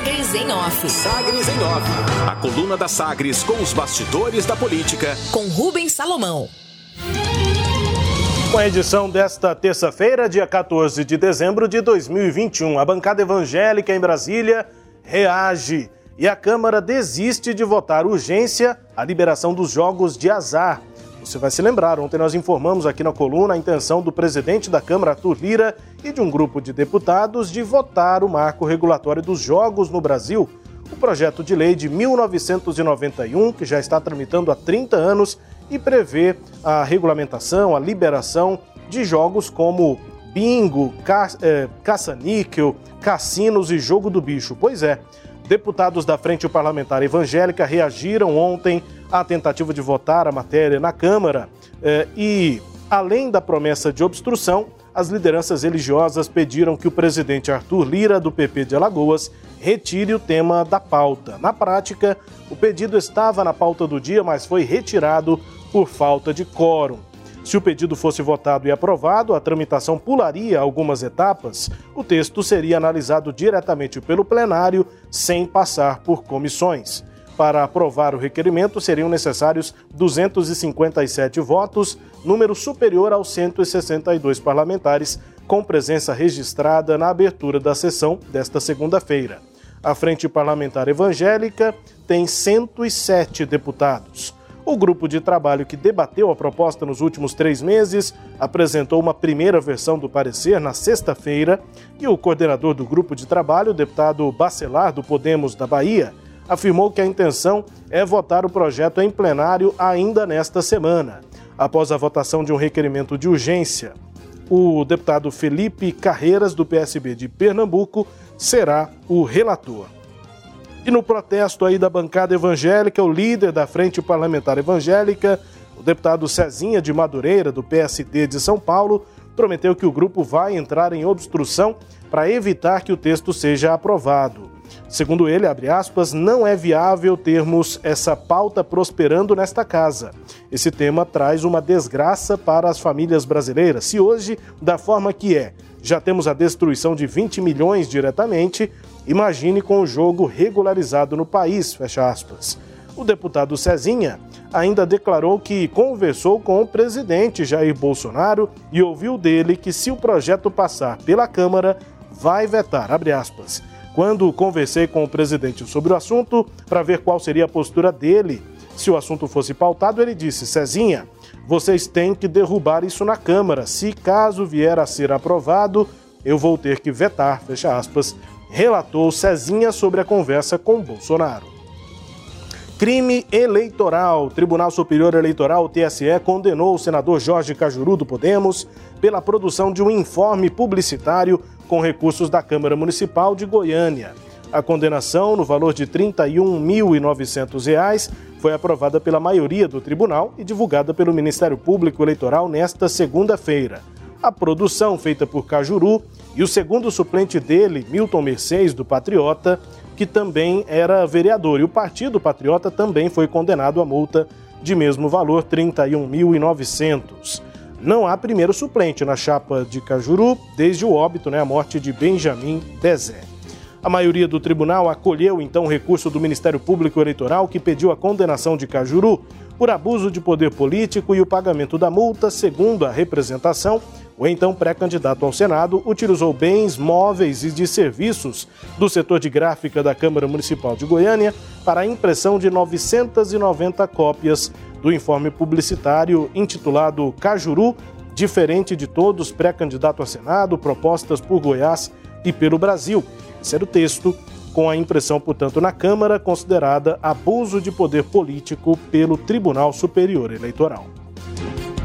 Sagres em Off. Sagres em Off. A coluna da Sagres com os bastidores da política. Com Rubens Salomão. Com a edição desta terça-feira, dia 14 de dezembro de 2021, a bancada evangélica em Brasília reage e a Câmara desiste de votar urgência a liberação dos jogos de azar. Você vai se lembrar, ontem nós informamos aqui na coluna a intenção do presidente da Câmara, Arthur Lira, e de um grupo de deputados de votar o marco regulatório dos jogos no Brasil. O projeto de lei de 1991, que já está tramitando há 30 anos e prevê a regulamentação, a liberação de jogos como bingo, ca é, caça-níquel, cassinos e jogo do bicho. Pois é, deputados da Frente Parlamentar Evangélica reagiram ontem à tentativa de votar a matéria na Câmara é, e, além da promessa de obstrução, as lideranças religiosas pediram que o presidente Arthur Lira, do PP de Alagoas, retire o tema da pauta. Na prática, o pedido estava na pauta do dia, mas foi retirado por falta de quórum. Se o pedido fosse votado e aprovado, a tramitação pularia algumas etapas. O texto seria analisado diretamente pelo plenário, sem passar por comissões. Para aprovar o requerimento, seriam necessários 257 votos, número superior aos 162 parlamentares, com presença registrada na abertura da sessão desta segunda-feira. A Frente Parlamentar Evangélica tem 107 deputados. O grupo de trabalho que debateu a proposta nos últimos três meses apresentou uma primeira versão do parecer na sexta-feira e o coordenador do grupo de trabalho, deputado Bacelar, do Podemos da Bahia, afirmou que a intenção é votar o projeto em plenário ainda nesta semana. Após a votação de um requerimento de urgência, o deputado Felipe Carreiras, do PSB de Pernambuco, será o relator. E no protesto aí da bancada evangélica, o líder da Frente Parlamentar Evangélica, o deputado Cezinha de Madureira, do PSD de São Paulo, prometeu que o grupo vai entrar em obstrução para evitar que o texto seja aprovado. Segundo ele, aspas, não é viável termos essa pauta prosperando nesta casa. Esse tema traz uma desgraça para as famílias brasileiras. Se hoje, da forma que é, já temos a destruição de 20 milhões diretamente, Imagine com o jogo regularizado no país, fecha aspas. O deputado Cezinha ainda declarou que conversou com o presidente Jair Bolsonaro e ouviu dele que se o projeto passar pela Câmara, vai vetar, abre aspas. Quando conversei com o presidente sobre o assunto para ver qual seria a postura dele, se o assunto fosse pautado, ele disse: Cezinha, vocês têm que derrubar isso na Câmara. Se caso vier a ser aprovado, eu vou ter que vetar, fecha aspas, relatou Cezinha sobre a conversa com Bolsonaro. Crime eleitoral. O Tribunal Superior Eleitoral, TSE, condenou o senador Jorge Cajuru do Podemos pela produção de um informe publicitário com recursos da Câmara Municipal de Goiânia. A condenação, no valor de R$ 31.900, foi aprovada pela maioria do tribunal e divulgada pelo Ministério Público Eleitoral nesta segunda-feira. A produção, feita por Cajuru, e o segundo suplente dele, Milton Mercedes, do Patriota, que também era vereador. E o Partido Patriota também foi condenado a multa de mesmo valor, 31.900. Não há primeiro suplente na chapa de Cajuru desde o óbito, né, a morte de Benjamin Bezé. A maioria do tribunal acolheu então o recurso do Ministério Público Eleitoral que pediu a condenação de Cajuru por abuso de poder político e o pagamento da multa, segundo a representação, o então pré-candidato ao Senado utilizou bens móveis e de serviços do setor de gráfica da Câmara Municipal de Goiânia para a impressão de 990 cópias do informe publicitário intitulado Cajuru, diferente de todos, pré-candidato a Senado, propostas por Goiás e pelo Brasil. Esse era o texto, com a impressão, portanto, na Câmara, considerada abuso de poder político pelo Tribunal Superior Eleitoral.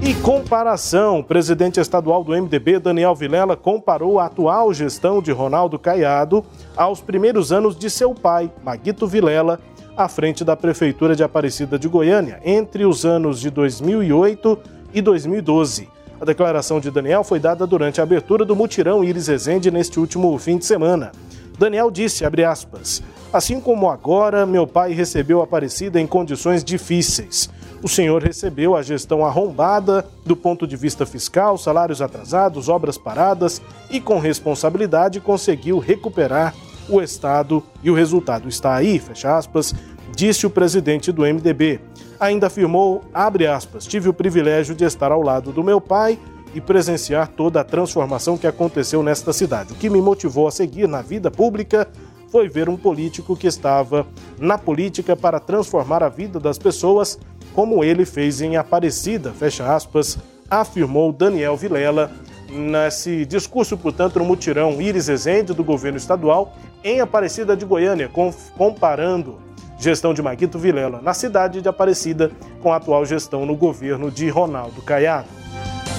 E comparação: o presidente estadual do MDB, Daniel Vilela, comparou a atual gestão de Ronaldo Caiado aos primeiros anos de seu pai, Maguito Vilela, à frente da Prefeitura de Aparecida de Goiânia, entre os anos de 2008 e 2012. A declaração de Daniel foi dada durante a abertura do mutirão Iris Rezende neste último fim de semana. Daniel disse, aspas, assim como agora, meu pai recebeu Aparecida em condições difíceis o senhor recebeu a gestão arrombada do ponto de vista fiscal, salários atrasados, obras paradas e, com responsabilidade, conseguiu recuperar o Estado e o resultado está aí, fecha aspas, disse o presidente do MDB. Ainda afirmou, abre aspas, tive o privilégio de estar ao lado do meu pai e presenciar toda a transformação que aconteceu nesta cidade. O que me motivou a seguir na vida pública foi ver um político que estava na política para transformar a vida das pessoas, como ele fez em Aparecida, fecha aspas, afirmou Daniel Vilela nesse discurso, portanto, no mutirão Iris Rezende do governo estadual em Aparecida de Goiânia, comparando gestão de Maguito Vilela na cidade de Aparecida com a atual gestão no governo de Ronaldo Caiado.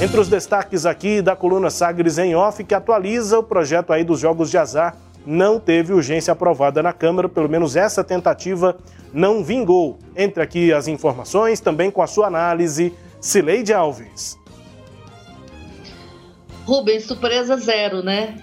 Entre os destaques aqui da coluna Sagres em Off, que atualiza o projeto aí dos jogos de azar, não teve urgência aprovada na Câmara, pelo menos essa tentativa não vingou. Entre aqui as informações, também com a sua análise, Cileide Alves. Rubens, surpresa zero, né?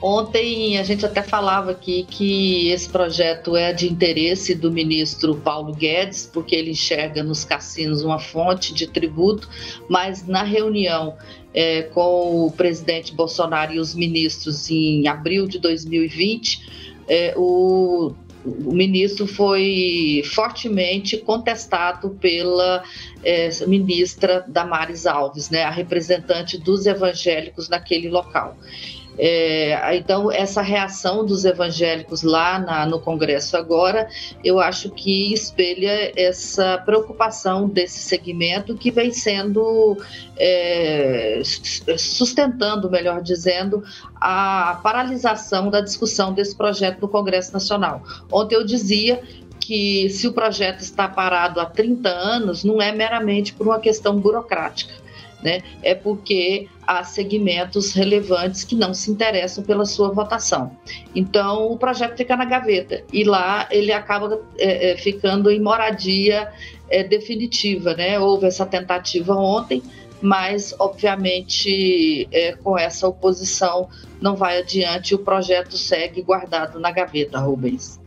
Ontem a gente até falava aqui que esse projeto é de interesse do ministro Paulo Guedes, porque ele enxerga nos cassinos uma fonte de tributo, mas na reunião é, com o presidente Bolsonaro e os ministros em abril de 2020, é, o o ministro foi fortemente contestado pela é, ministra Damares Alves, né, a representante dos evangélicos naquele local. É, então, essa reação dos evangélicos lá na, no Congresso agora, eu acho que espelha essa preocupação desse segmento que vem sendo é, sustentando, melhor dizendo, a paralisação da discussão desse projeto no Congresso Nacional. Ontem eu dizia que se o projeto está parado há 30 anos, não é meramente por uma questão burocrática né, é porque há segmentos relevantes que não se interessam pela sua votação. Então, o projeto fica na gaveta e lá ele acaba é, é, ficando em moradia é, definitiva. Né? Houve essa tentativa ontem, mas, obviamente, é, com essa oposição não vai adiante, o projeto segue guardado na gaveta, Rubens.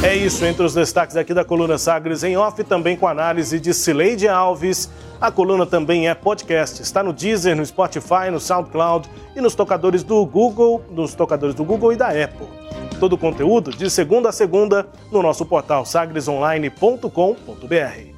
É isso, entre os destaques aqui da coluna Sagres em Off, também com análise de Cileide Alves. A coluna também é podcast, está no Deezer, no Spotify, no SoundCloud e nos tocadores do Google, nos tocadores do Google e da Apple. Todo o conteúdo de segunda a segunda no nosso portal sagresonline.com.br.